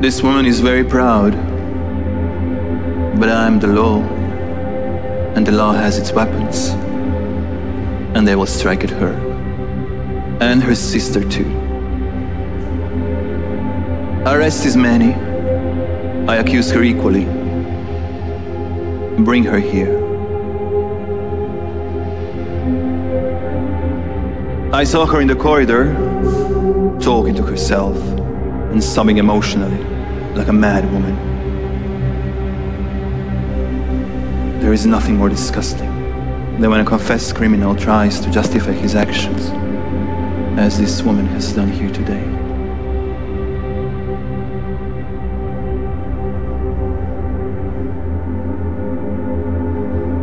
This woman is very proud. But I'm the law. And the law has its weapons. And they will strike at her. And her sister, too. Arrest Ismene. I accuse her equally. Bring her here. I saw her in the corridor, talking to herself and sobbing emotionally, like a mad woman. There is nothing more disgusting than when a confessed criminal tries to justify his actions, as this woman has done here today.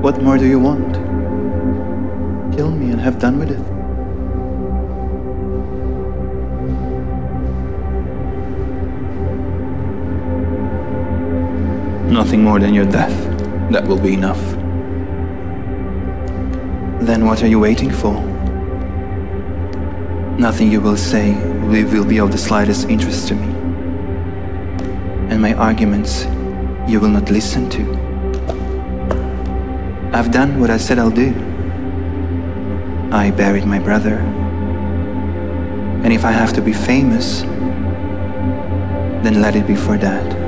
What more do you want? Kill me and have done with it. Nothing more than your death. That will be enough. Then what are you waiting for? Nothing you will say will be of the slightest interest to me. And my arguments you will not listen to. I've done what I said I'll do. I buried my brother. And if I have to be famous, then let it be for that.